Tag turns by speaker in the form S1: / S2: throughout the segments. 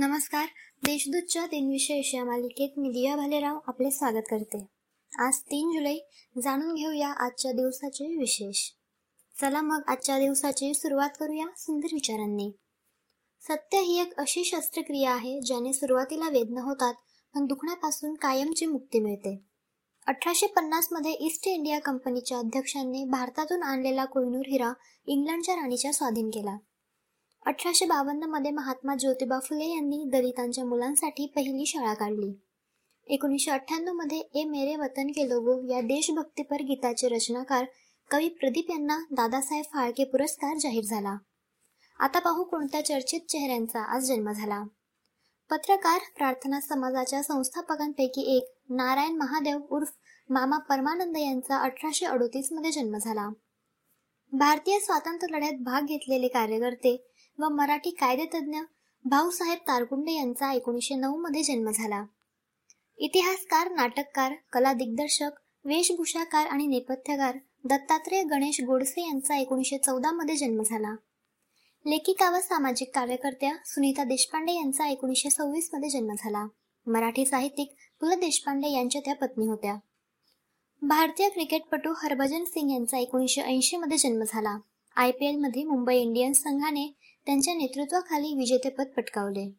S1: नमस्कार. देशदूतच्या दिनविशेष या मालिकेत मी दिया भालेराव आपले स्वागत करते. आज तीन जुलै. जाणून घेऊया आजच्या दिवसाचे विशेष. चला मग आजच्या दिवसाची सुरुवात करूया सुंदर विचारांनी. सत्य ही एक अशी शस्त्रक्रिया आहे ज्याने सुरुवातीला वेदना होतात पण दुखण्यापासून कायमची मुक्ती मिळते. अठराशे पन्नासमध्ये ईस्ट इंडिया कंपनीच्या अध्यक्षांनी भारतातून आणलेला कोहिनूर हिरा इंग्लंडच्या राणीच्या स्वाधीन केला. अठराशे बावन्नमध्ये महात्मा ज्योतिबा फुले यांनी दलितांच्या मुलांसाठी पहिली शाळा काढली. एकोणीसशे अठ्ठ्याण्णवमध्ये ए. मेरे वतन के लोगो या देशभक्तीपर गीताचे रचनाकार कवी प्रदीप यांना दादासाहेब फाळके पुरस्कार जाहीर झाला. आता पाहू कोणत्या चर्चित चेहऱ्यांचा आज जन्म झाला. पत्रकार प्रार्थना समाजाच्या संस्थापकांपैकी एक नारायण महादेव उर्फ मामा परमानंद यांचा अठराशे अडोतीसमध्ये जन्म झाला. भारतीय स्वातंत्र्य लढ्यात भाग घेतलेले कार्यकर्ते व मराठी कायदेतज्ञ भाऊसाहेब तारकुंडे यांचा एकोणीसशे नऊ मध्ये जन्म झाला. इतिहासकार नाटककार कला दिग्दर्शक वेशभूषाकार आणि नेपथ्यकार दत्तात्रेय गणेश गोडसे यांचा एकोणीसशे चौदा मध्ये जन्म झाला. लेखिका व सामाजिक कार्यकर्त्या सुनीता देशपांडे यांचा एकोणीसशे सव्वीसमध्ये जन्म झाला. मराठी साहित्यिक पु ल देशपांडे यांच्या त्या पत्नी होत्या. भारतीय क्रिकेटपटू हरभजन सिंग यांचा एकोणीसशे ऐंशी मध्ये जन्म झाला. आय पी एलमध्ये मुंबई इंडियन्स संघाने त्यांच्या नेतृत्वाखाली विजेतेपद पटकावले.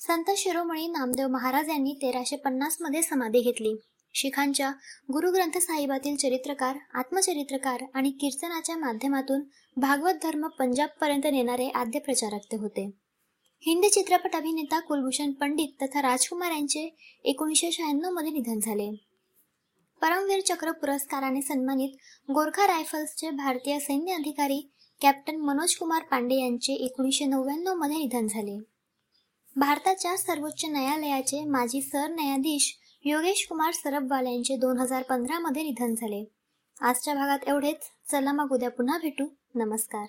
S1: संत शिरोमणी नामदेव महाराज यांनी तेराशे पन्नासमध्ये समाधी घेतली. शिखांच्या गुरुग्रंथ साहिबातील चरित्रकार आत्मचरित्रकार आणि कीर्तनाच्या माध्यमातून भागवत धर्म पंजाब पर्यंत नेणारे आद्य प्रचारक ते होते. हिंदी चित्रपट अभिनेता कुलभूषण पंडित तथा राजकुमार यांचे एकोणीसशे शहाण्णवमध्ये निधन झाले. परमवीर चक्र पुरस्काराने सन्मानित गोरखा रायफल्सचे भारतीय सैन्य अधिकारी कॅप्टन मनोज कुमार पांडे यांचे एकोणीसशे नव्याण्णवमध्ये निधन झाले. भारताच्या सर्वोच्च न्यायालयाचे माजी सरन्यायाधीश योगेश कुमार सरबवाल यांचे दोन हजार पंधरा मध्ये निधन झाले. आजच्या भागात एवढेच. चला मग उद्या पुन्हा भेटू. नमस्कार.